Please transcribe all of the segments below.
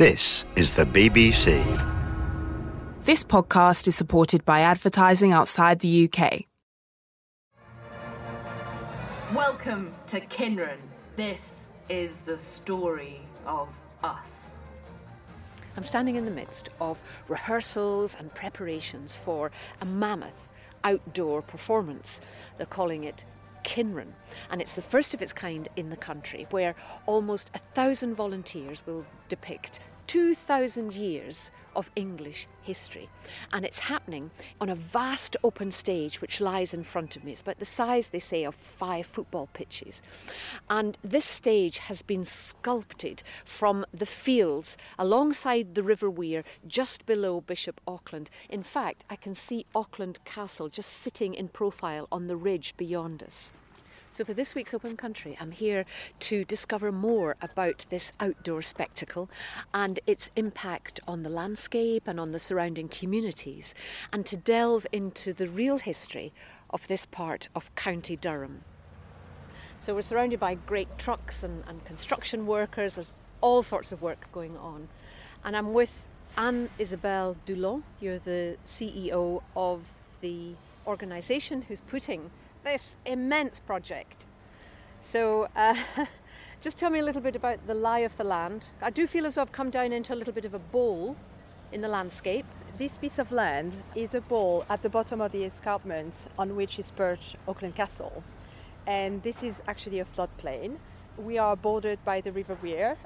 This is the BBC. This podcast is supported by advertising outside the UK. Welcome to Kynren. This is the story of us. I'm standing in the midst of rehearsals and preparations for a mammoth outdoor performance. They're calling it Kynren, and it's the first of its kind in the country where almost a thousand volunteers will depict 2,000 years of English history. And it's happening on a vast open stage which lies in front of me. It's about the size, they say, of five football pitches. And this stage has been sculpted from the fields alongside the River Wear, just below Bishop Auckland. In fact, I can see Auckland Castle just sitting in profile on the ridge beyond us. So, for this week's Open Country, I'm here to discover more about this outdoor spectacle and its impact on the landscape and on the surrounding communities, and to delve into the real history of this part of County Durham. So, we're surrounded by great trucks and, and construction workers, there's all sorts of work going on. And I'm with Anne Isabelle Daulon, you're the CEO of the organisation who's putting this immense project. So, uh, just tell me a little bit about the lie of the land. I do feel as though I've come down into a little bit of a bowl in the landscape. This piece of land is a bowl at the bottom of the escarpment on which is perched Auckland Castle. And this is actually a floodplain. We are bordered by the River Wear,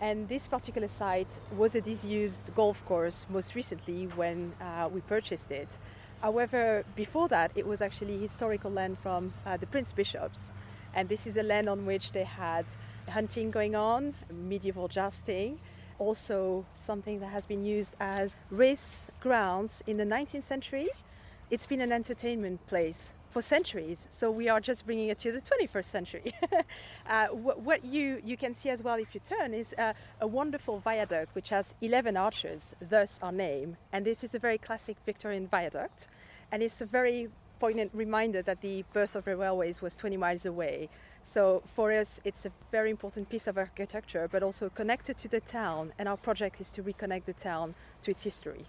and this particular site was a disused golf course most recently when uh, we purchased it. However, before that, it was actually historical land from uh, the Prince Bishops. And this is a land on which they had hunting going on, medieval jousting, also something that has been used as race grounds in the 19th century. It's been an entertainment place for centuries, so we are just bringing it to the 21st century. uh, what, what, you, you can see as well if you turn is uh, a wonderful viaduct which has 11 arches, thus our name. And this is a very classic Victorian viaduct, and it's a very poignant reminder that the birth of the railways was 20 miles away. So for us, it's a very important piece of architecture, but also connected to the town. And our project is to reconnect the town to its history.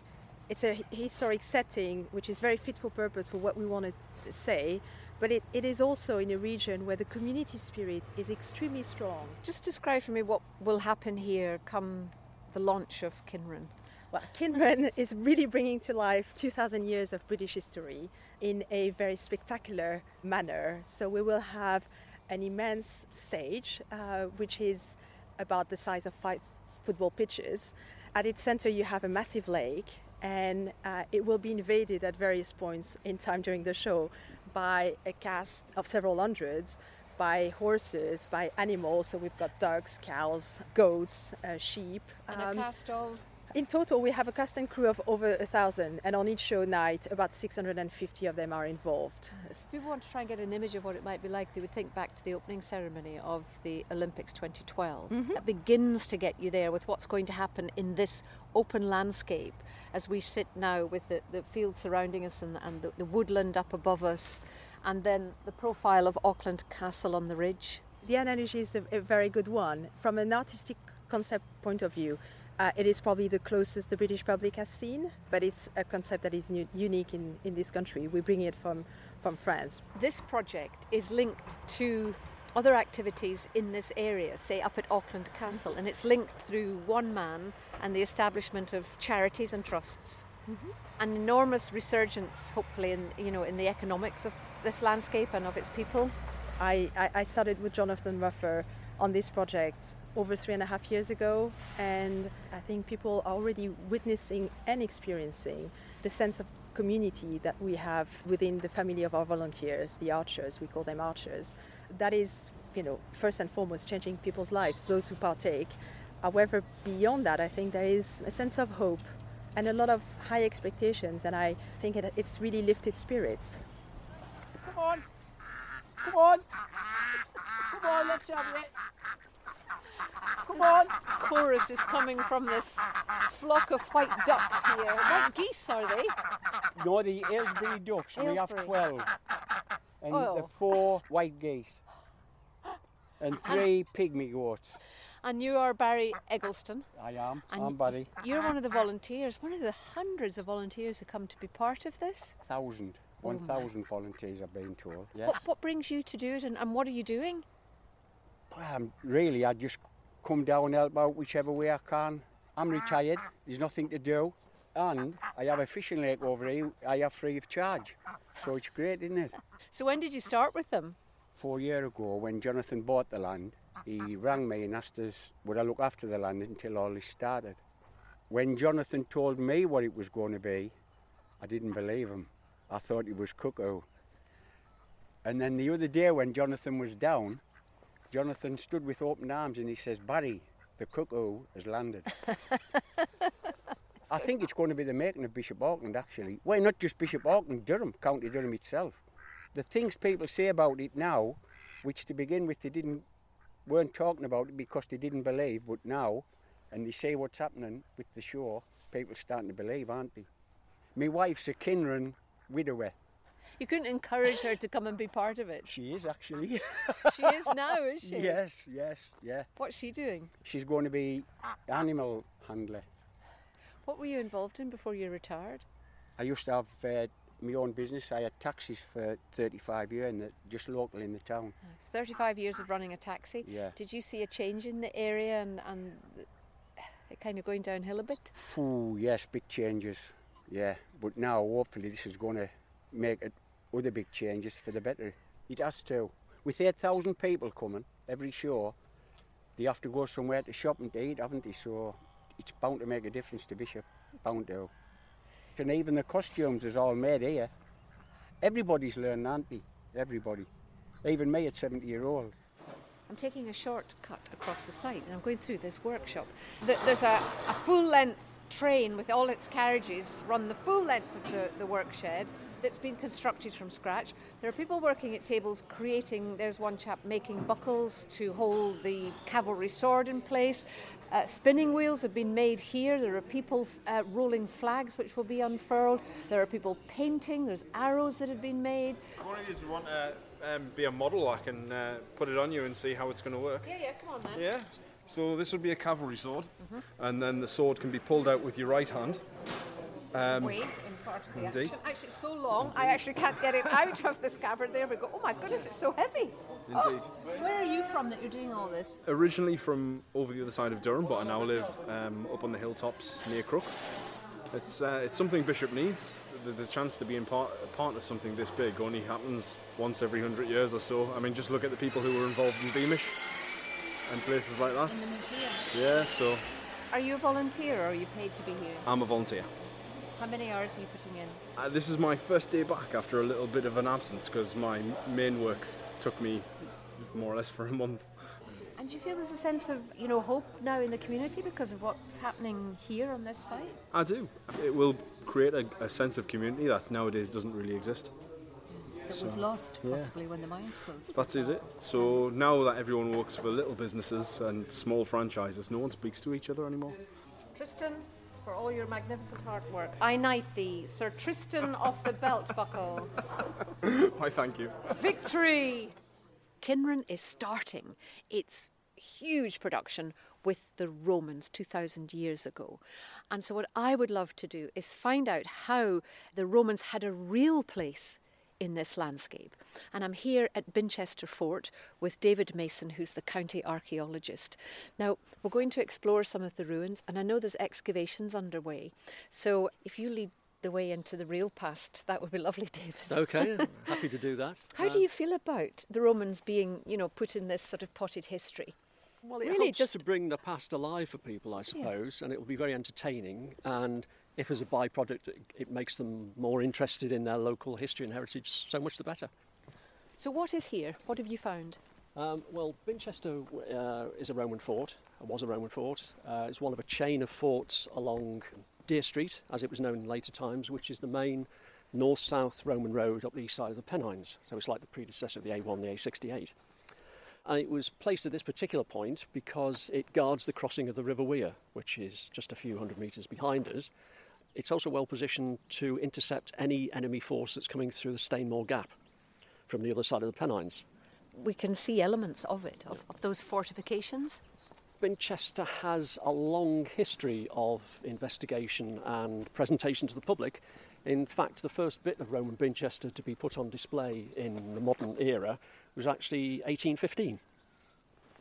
It's a historic setting which is very fit for purpose for what we want to say, but it, it is also in a region where the community spirit is extremely strong. Just describe for me what will happen here come the launch of Kynren. Well, Kynren is really bringing to life 2,000 years of British history in a very spectacular manner. So we will have an immense stage, uh, which is about the size of five football pitches. At its center, you have a massive lake, and uh, it will be invaded at various points in time during the show by a cast of several hundreds by horses, by animals. So we've got ducks, cows, goats, uh, sheep. And um, a cast of in total, we have a cast and crew of over a thousand, and on each show night, about 650 of them are involved. If people want to try and get an image of what it might be like, they would think back to the opening ceremony of the Olympics 2012. Mm-hmm. That begins to get you there with what's going to happen in this open landscape as we sit now with the, the fields surrounding us and, and the, the woodland up above us, and then the profile of Auckland Castle on the ridge. The analogy is a, a very good one. From an artistic concept point of view, uh, it is probably the closest the British public has seen, but it's a concept that is new, unique in, in this country. We bring it from, from France. This project is linked to other activities in this area, say up at Auckland Castle, mm-hmm. and it's linked through one man and the establishment of charities and trusts. Mm-hmm. An enormous resurgence, hopefully, in you know in the economics of this landscape and of its people. I, I, I started with Jonathan Ruffer on this project over three and a half years ago, and I think people are already witnessing and experiencing the sense of community that we have within the family of our volunteers, the archers, we call them archers. That is, you know, first and foremost changing people's lives, those who partake. However, beyond that, I think there is a sense of hope and a lot of high expectations, and I think it, it's really lifted spirits. Come on, come on, on, let's have it. Come on. Chorus is coming from this flock of white ducks here. White geese, are they? No, the Aylesbury ducks. Aylesbury. We have 12. And oh. the four white geese. And three and pygmy goats. And you are Barry Eggleston. I am. And I'm Barry. You're one of the volunteers, one of the hundreds of volunteers who come to be part of this. Thousand. Oh one thousand volunteers I've been told. Yes. What, what brings you to do it and, and what are you doing? Um, really, I just come down help out whichever way I can. I'm retired. There's nothing to do. And I have a fishing lake over here I have free of charge. So it's great, isn't it? So when did you start with them? Four years ago, when Jonathan bought the land, he rang me and asked us would I look after the land until all this started. When Jonathan told me what it was going to be, I didn't believe him. I thought it was cuckoo. And then the other day when Jonathan was down, Jonathan stood with open arms and he says, Barry, the cuckoo has landed. I think it's going to be the making of Bishop Auckland, actually. Well, not just Bishop Auckland, Durham, County Durham itself. The things people say about it now, which to begin with they didn't weren't talking about it because they didn't believe, but now, and they say what's happening with the show, people starting to believe, aren't they? My wife's a Kynren widower. You couldn't encourage her to come and be part of it. She is actually. She is now, is she? yes, yes, yeah. What's she doing? She's going to be animal handler. What were you involved in before you retired? I used to have uh, my own business. I had taxis for 35 years, just local in the town. It's 35 years of running a taxi. Yeah. Did you see a change in the area and, and it kind of going downhill a bit? Ooh, yes, big changes. Yeah, but now hopefully this is going to make it other big changes for the better. It has to. With 8,000 people coming every show, they have to go somewhere to shop and to eat, haven't they? So it's bound to make a difference to Bishop. Bound to. And even the costumes is all made here. Everybody's learned, aren't they? Everybody. Even me at 70 year old. I'm taking a shortcut across the site and I'm going through this workshop. There's a, a full length train with all its carriages run the full length of the, the work shed that's been constructed from scratch. There are people working at tables creating, there's one chap making buckles to hold the cavalry sword in place. Uh, spinning wheels have been made here. There are people uh, rolling flags which will be unfurled. There are people painting. There's arrows that have been made. One to um, be a model, I can uh, put it on you and see how it's going to work. Yeah, yeah, come on, man. Yeah. So this would be a cavalry sword, and then the sword can be pulled out with your right hand. Um, Wave in part of the Indeed. action. Actually, it's so long, I actually can't get it out of the scabbard. There we go. Oh my goodness, it's so heavy. Indeed. Where are you from that you're doing all this? Originally from over the other side of Durham, but I now live um, up on the hilltops near Crook. It's uh, it's something Bishop needs. The, the chance to be in part, a part of something this big only happens once every hundred years or so. I mean, just look at the people who were involved in Beamish and places like that. Yeah, so Are you a volunteer or are you paid to be here? I'm a volunteer. How many hours are you putting in? Uh, this is my first day back after a little bit of an absence because my main work took me more or less for a month. And do you feel there's a sense of, you know, hope now in the community because of what's happening here on this site? I do. It will create a, a sense of community that nowadays doesn't really exist. That was lost possibly when the mines closed. That is it. So now that everyone works for little businesses and small franchises, no one speaks to each other anymore. Tristan, for all your magnificent hard work, I knight thee, Sir Tristan of the Belt Buckle. Why, thank you. Victory! Kynren is starting its huge production with the Romans 2000 years ago. And so, what I would love to do is find out how the Romans had a real place in this landscape. And I'm here at Binchester Fort with David Mason, who's the county archaeologist. Now, we're going to explore some of the ruins, and I know there's excavations underway. So, if you lead the way into the real past, that would be lovely, David. Okay, happy to do that. How do you uh, feel about the Romans being, you know, put in this sort of potted history? Well, it really helps just- to bring the past alive for people, I suppose, and it will be very entertaining. And if, as a byproduct, it, it makes them more interested in their local history and heritage, so much the better. So, what is here? What have you found? Um, well, Binchester uh, is a Roman fort, or was a Roman fort. Uh, it's one of a chain of forts along Dere Street, as it was known in later times, which is the main north south Roman road up the east side of the Pennines. So it's like the predecessor of the A1, the A68. And it was placed at this particular point because it guards the crossing of the River Wear, which is just a few hundred metres behind us. It's also well positioned to intercept any enemy force that's coming through the Stainmore Gap from the other side of the Pennines. We can see elements of it, of, of those fortifications. Binchester has a long history of investigation and presentation to the public. In fact, the first bit of Roman Binchester to be put on display in the modern era was actually 1815.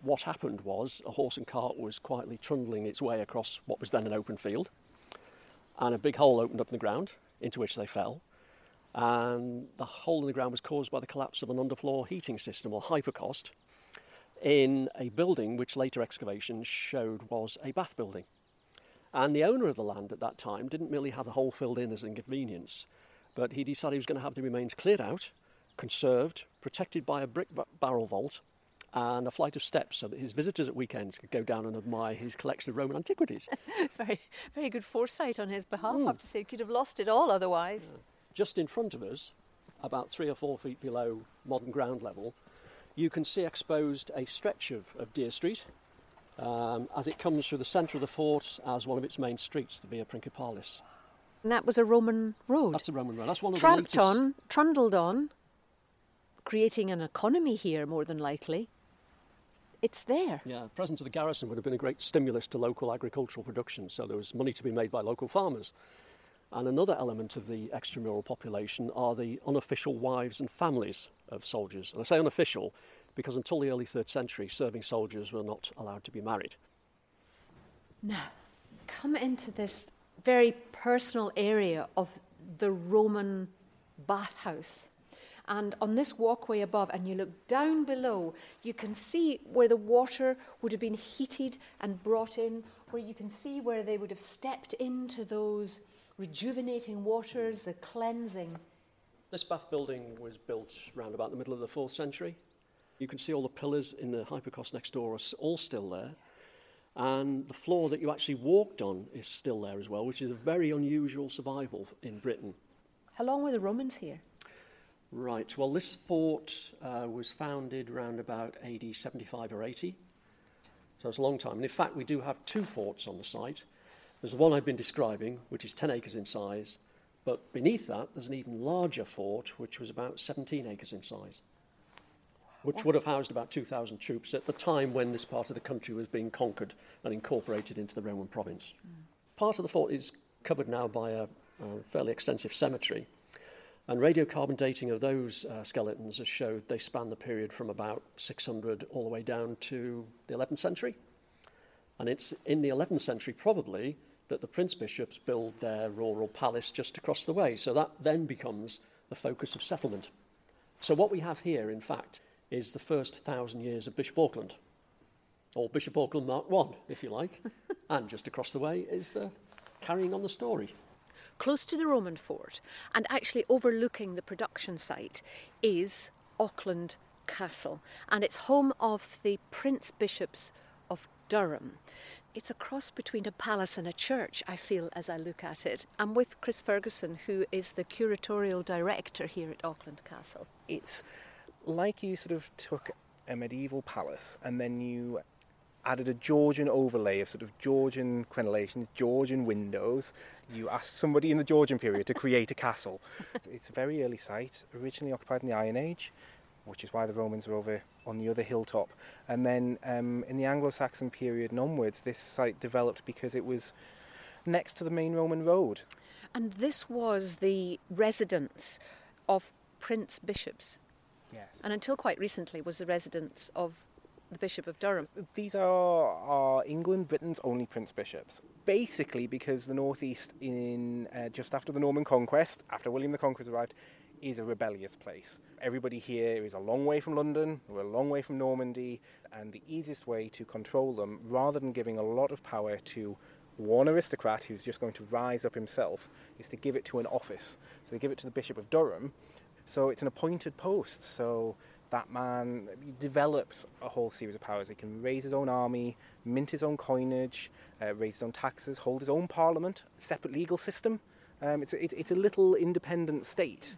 What happened was a horse and cart was quietly trundling its way across what was then an open field, and a big hole opened up in the ground into which they fell. And the hole in the ground was caused by the collapse of an underfloor heating system or hypocaust in a building which later excavations showed was a bath building. And the owner of the land at that time didn't merely have the hole filled in as an inconvenience, but he decided he was going to have the remains cleared out, conserved, protected by a brick barrel vault, and a flight of steps so that his visitors at weekends could go down and admire his collection of Roman antiquities. very, very good foresight on his behalf. Mm. I have to say, he could have lost it all otherwise. Yeah. Just in front of us, about three or four feet below modern ground level, you can see exposed a stretch of, of Dere Street um, as it comes through the centre of the fort as one of its main streets, the Via Principalis. And that was a Roman road? That's a Roman road. That's one of Tramped the latest... on, trundled on, creating an economy here more than likely. It's there. Yeah, the presence of the garrison would have been a great stimulus to local agricultural production, so there was money to be made by local farmers. And another element of the extramural population are the unofficial wives and families of soldiers. And I say unofficial because until the early third century, serving soldiers were not allowed to be married. Now, come into this very personal area of the Roman bathhouse. And on this walkway above, and you look down below, you can see where the water would have been heated and brought in, where you can see where they would have stepped into those rejuvenating waters, the cleansing. This bath building was built around about the middle of the fourth century. You can see all the pillars in the hypocaust next door are all still there. And the floor that you actually walked on is still there as well, which is a very unusual survival in Britain. How long were the Romans here? Right, well, this fort uh, was founded around about AD 75 or 80. So it's a long time. And in fact, we do have two forts on the site. There's the one I've been describing, which is 10 acres in size, but beneath that, there's an even larger fort, which was about 17 acres in size, which would have housed about 2,000 troops at the time when this part of the country was being conquered and incorporated into the Roman province. Mm. Part of the fort is covered now by a, a fairly extensive cemetery. And radiocarbon dating of those uh, skeletons has showed they span the period from about 600 all the way down to the 11th century. And it's in the 11th century, probably, that the prince bishops build their rural palace just across the way. So that then becomes the focus of settlement. So what we have here, in fact, is the first thousand years of Bishop Auckland, or Bishop Auckland Mark I, if you like. and just across the way is the carrying on the story. Close to the Roman fort, and actually overlooking the production site, is Auckland Castle, and it's home of the Prince Bishops of Durham. It's a cross between a palace and a church, I feel, as I look at it. I'm with Chris Ferguson, who is the curatorial director here at Auckland Castle. It's like you sort of took a medieval palace and then you added a Georgian overlay of sort of Georgian crenellations, Georgian windows. You asked somebody in the Georgian period to create a castle. it's a very early site, originally occupied in the Iron Age, which is why the Romans were over on the other hilltop. And then um, in the Anglo Saxon period and onwards, this site developed because it was next to the main Roman road. And this was the residence of prince bishops. Yes. And until quite recently was the residence of the Bishop of Durham. These are, are England, Britain's only prince bishops. Basically, because the northeast, in uh, just after the Norman conquest, after William the Conqueror arrived, is a rebellious place. Everybody here is a long way from London, we're a long way from Normandy, and the easiest way to control them, rather than giving a lot of power to one aristocrat who's just going to rise up himself, is to give it to an office. So they give it to the Bishop of Durham. So it's an appointed post. So that man develops a whole series of powers. He can raise his own army, mint his own coinage, uh, raise his own taxes, hold his own parliament, separate legal system. Um, it's, a, it's a little independent state.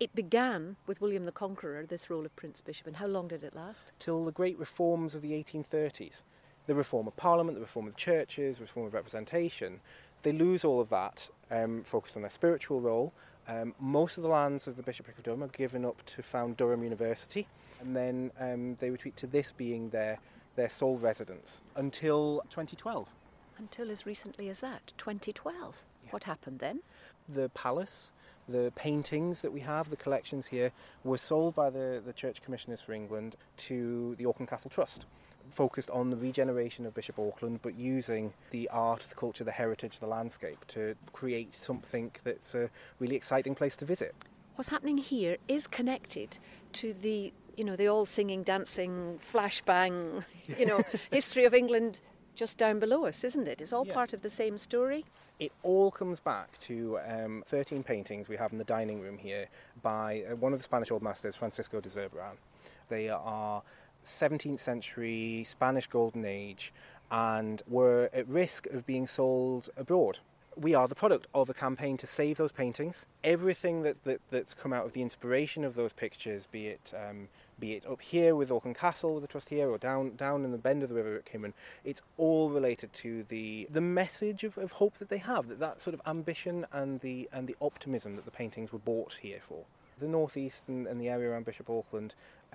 It began with William the Conqueror, this role of Prince Bishop, and how long did it last? Till the great reforms of the 1830s. The reform of Parliament, the reform of the churches, the reform of representation. They lose all of that, um, focused on their spiritual role. Um, most of the lands of the Bishopric of Durham are given up to found Durham University, and then um, they retreat to this being their their sole residence until 2012. Until as recently as that, 2012. What happened then? The palace, the paintings that we have, the collections here, were sold by the, the Church Commissioners for England to the Auckland Castle Trust, focused on the regeneration of Bishop Auckland, but using the art, the culture, the heritage, the landscape to create something that's a really exciting place to visit. What's happening here is connected to the, you know, the all singing, dancing, flashbang, you know, history of England just down below us, isn't it? It's all Yes. part of the same story. It all comes back to um, 13 paintings we have in the dining room here by uh, one of the Spanish Old Masters, Francisco de Zurbarán. They are 17th century Spanish Golden Age and were at risk of being sold abroad. We are the product of a campaign to save those paintings. Everything that, that, that's come out of the inspiration of those pictures, be it um, be it up here with Auckland Castle with the trust here, or down down in the bend of the river at Cameron, it's all related to the the message of, of hope that they have, that that sort of ambition and the and the optimism that the paintings were bought here for. The northeast and, and the area around Bishop Auckland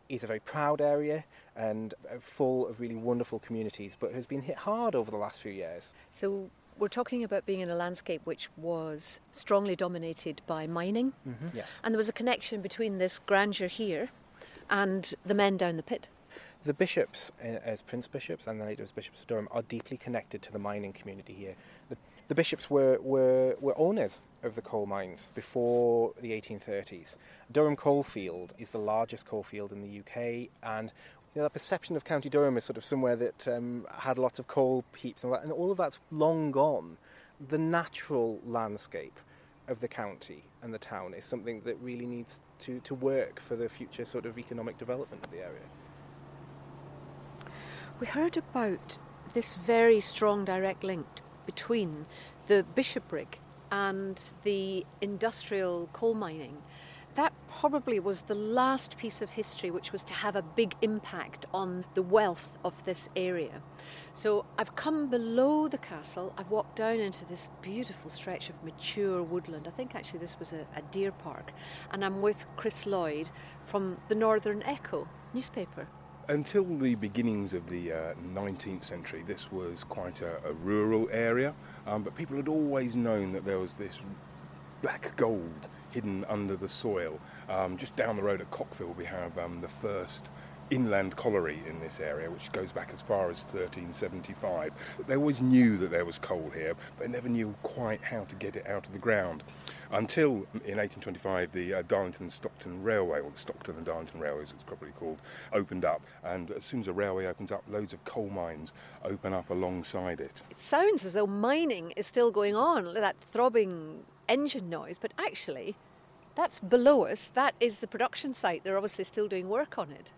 is a very proud area and uh, full of really wonderful communities, but has been hit hard over the last few years. So we're talking about being in a landscape which was strongly dominated by mining. Yes. And there was a connection between this grandeur here and the men down the pit. The bishops, uh, as prince bishops and then later as bishops of Durham, are deeply connected to the mining community here. The, the bishops were, were, were owners of the coal mines before the 1830s. Durham Coalfield is the largest coalfield in the UK, and you know, that perception of County Durham is sort of somewhere that um, had lots of coal heaps and all that, and all of that's long gone. The natural landscape of the county and the town is something that really needs to, to work for the future sort of economic development of the area. We heard about this very strong direct link between the bishopric and the industrial coal mining. That probably was the last piece of history which was to have a big impact on the wealth of this area. So I've come below the castle, I've walked down into this beautiful stretch of mature woodland. I think actually this was a, a deer park, and I'm with Chris Lloyd from the Northern Echo newspaper. Until the beginnings of the uh, 19th century, this was quite a, a rural area, um, but people had always known that there was this black gold hidden under the soil. Um, just down the road at Cockfield, we have um, the first inland colliery in this area, which goes back as far as 1375. They always knew that there was coal here, but they never knew quite how to get it out of the ground. Until in 1825, the uh, Darlington Stockton Railway, or the Stockton and Darlington Railway as it's probably called, opened up. And as soon as a railway opens up, loads of coal mines open up alongside it. It sounds as though mining is still going on, that throbbing engine noise, but actually, that's below us. That is the production site. They're obviously still doing work on it.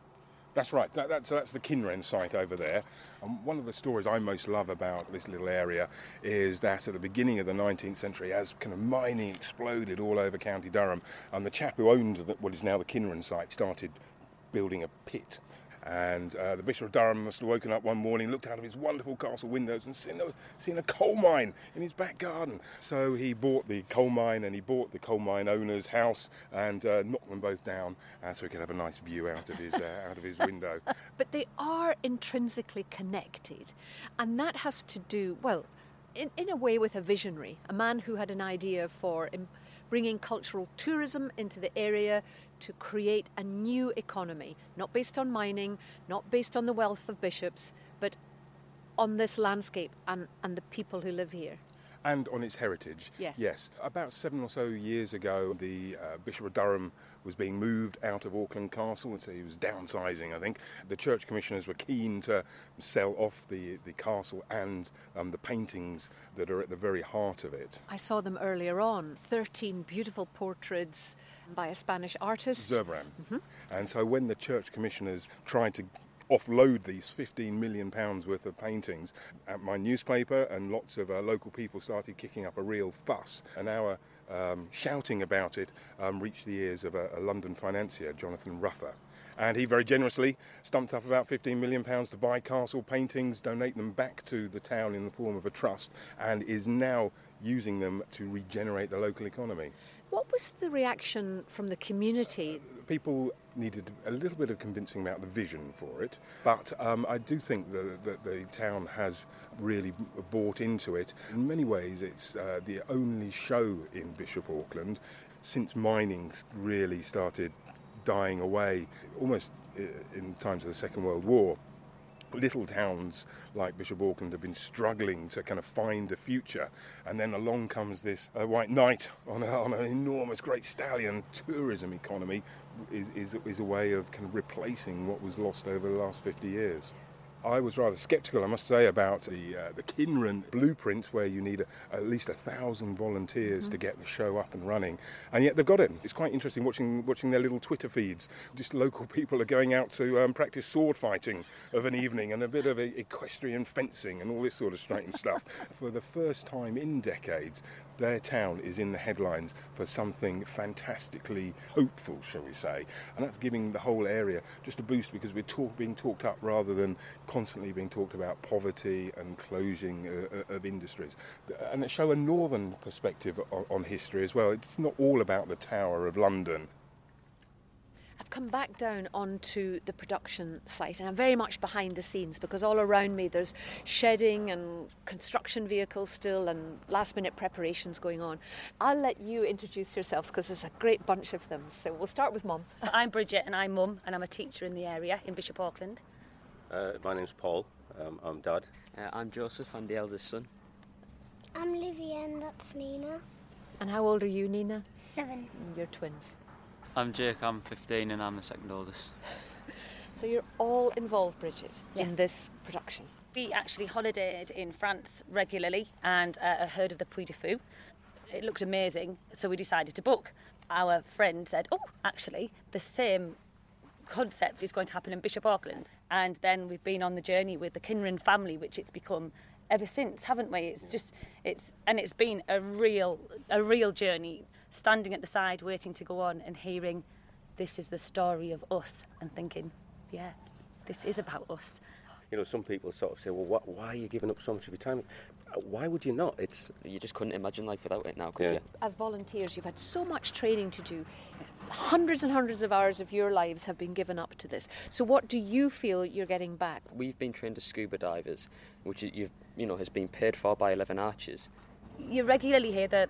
That's right. That, that's, that's the Kynren site over there. And one of the stories I most love about this little area is that at the beginning of the 19th century, as kind of mining exploded all over County Durham, and the chap who owned the, what is now the Kynren site started building a pit. And uh, the Bishop of Durham must have woken up one morning, looked out of his wonderful castle windows, and seen a, seen a coal mine in his back garden. So he bought the coal mine and he bought the coal mine owner's house and uh, knocked them both down uh, so he could have a nice view out of his, uh, out of his window. But they are intrinsically connected. And that has to do, well, in, in a way, with a visionary, a man who had an idea for bringing cultural tourism into the area to create a new economy, not based on mining, not based on the wealth of bishops, but on this landscape and, and the people who live here. And on its heritage. Yes. Yes. About seven or so years ago, the uh, Bishop of Durham was being moved out of Auckland Castle, and so he was downsizing. I think the church commissioners were keen to sell off the the castle and um, the paintings that are at the very heart of it. I saw them earlier on 13 beautiful portraits by a Spanish artist. Zurbrand. Mm-hmm. And so when the church commissioners tried to offload these 15 million pounds worth of paintings at my newspaper and lots of uh, local people started kicking up a real fuss and our um, shouting about it um, reached the ears of a, a London financier, Jonathan Ruffer. And he very generously stumped up about £15 million to buy castle paintings, donate them back to the town in the form of a trust, and is now using them to regenerate the local economy. What was the reaction from the community? People needed a little bit of convincing about the vision for it, but um, I do think that, the town has really bought into it. In many ways, it's uh, the only show in Bishop Auckland since mining really started dying away, almost uh, in times of the Second World War little towns like Bishop Auckland have been struggling to kind of find a future, and then along comes this uh, white knight on, a, on, an enormous great stallion tourism economy is, is, is a way of kind of replacing what was lost over the last 50 years. I was rather sceptical, I must say, about the uh, the Kynren blueprints, where you need a, at least a thousand volunteers mm-hmm. to get the show up and running, and yet they've got it. It's quite interesting watching watching their little Twitter feeds. Just local people are going out to um, practice sword fighting of an evening and a bit of equestrian fencing and all this sort of strange stuff. For the first time in decades, their town is in the headlines for something fantastically hopeful, shall we say. And that's giving the whole area just a boost because we're talk, being talked up rather than constantly being talked about poverty and closing uh, uh of industries. And it show a northern perspective on, on history as well. It's not all about the Tower of London. I've come back down onto the production site and I'm very much behind the scenes because all around me there's shedding and construction vehicles still and last minute preparations going on. I'll let you introduce yourselves because there's a great bunch of them. So we'll start with Mum. So I'm Bridget and I'm Mum and I'm a teacher in the area in Bishop Auckland. Uh, my name's Paul. Um, I'm Dad. Uh, I'm Joseph. I'm the eldest son. I'm Livia and that's Nina. And how old are you, Nina? Seven. you're twins. I'm Jake, I'm 15 and I'm the second oldest. so you're all involved, Bridget, yes. in this production? We actually holidayed in France regularly and uh, heard of the Puy du Fou. It looked amazing, so we decided to book. Our friend said, Oh, actually, the same concept is going to happen in Bishop Auckland. And then we've been on the journey with the Kynren family, which it's become ever since, haven't we? It's just, it's, and it's been a real, a real journey standing at the side waiting to go on and hearing this is the story of us and thinking, yeah, this is about us. You know, some people sort of say, well, what, why are you giving up so much of your time? Uh, why would you not? It's you just couldn't imagine life without it now, could yeah. you? As volunteers, you've had so much training to do. Hundreds and hundreds of hours of your lives have been given up to this. So, what do you feel you're getting back? We've been trained as scuba divers, which you've you know has been paid for by Eleven Arches. You regularly hear that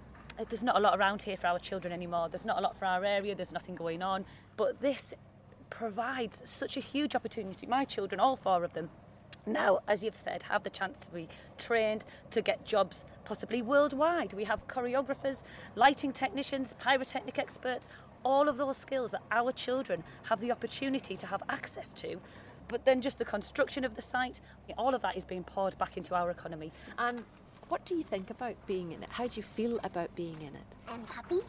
there's not a lot around here for our children anymore. There's not a lot for our area. There's nothing going on. But this provides such a huge opportunity. My children, all four of them, now, as you've said, have the chance to be trained to get jobs possibly worldwide. We have choreographers, lighting technicians, pyrotechnic experts, all of those skills that our children have the opportunity to have access to. But then just the construction of the site, all of that is being poured back into our economy. And what do you think about being in it? How do you feel about being in it? I'm happy.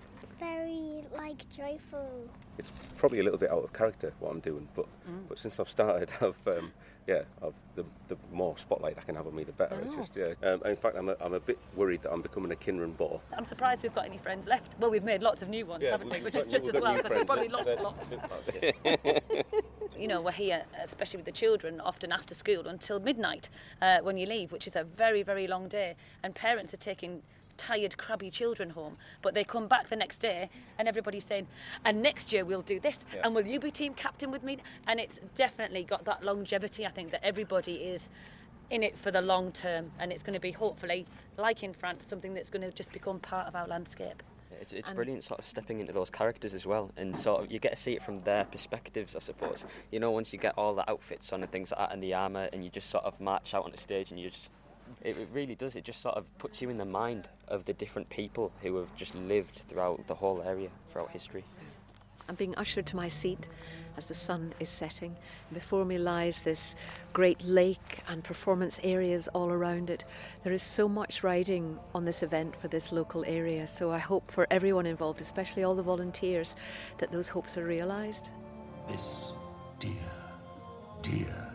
Very, like, joyful. It's probably a little bit out of character what I'm doing, but mm. but since I've started, I've um, yeah, I've, the, the more spotlight I can have on me, the better. Oh. It's just yeah. Um, in fact, I'm a, I'm a bit worried that I'm becoming a Kynren bore. I'm surprised we've got any friends left. Well, we've made lots of new ones, yeah, haven't we? Which is just as well because we've probably lost lots. you know, we're here, especially with the children, often after school until midnight uh, when you leave, which is a very, very long day. And parents are taking tired, crabby children home, but they come back the next day and everybody's saying, and next year we'll do this, yeah. and will you be team captain with me? And it's definitely got that longevity, I think, that everybody is in it for the long term, and it's going to be hopefully, like in France, something that's going to just become part of our landscape. It's, it's brilliant sort of stepping into those characters as well and sort of you get to see it from their perspectives I suppose. You know once you get all the outfits on and things like that and the armour and you just sort of march out on the stage and you just it, it really does it just sort of puts you in the mind of the different people who have just lived throughout the whole area throughout history I'm being ushered to my seat as the sun is setting. Before me lies this great lake and performance areas all around it. There is so much riding on this event for this local area, so I hope for everyone involved, especially all the volunteers, that those hopes are realised. This dear, dear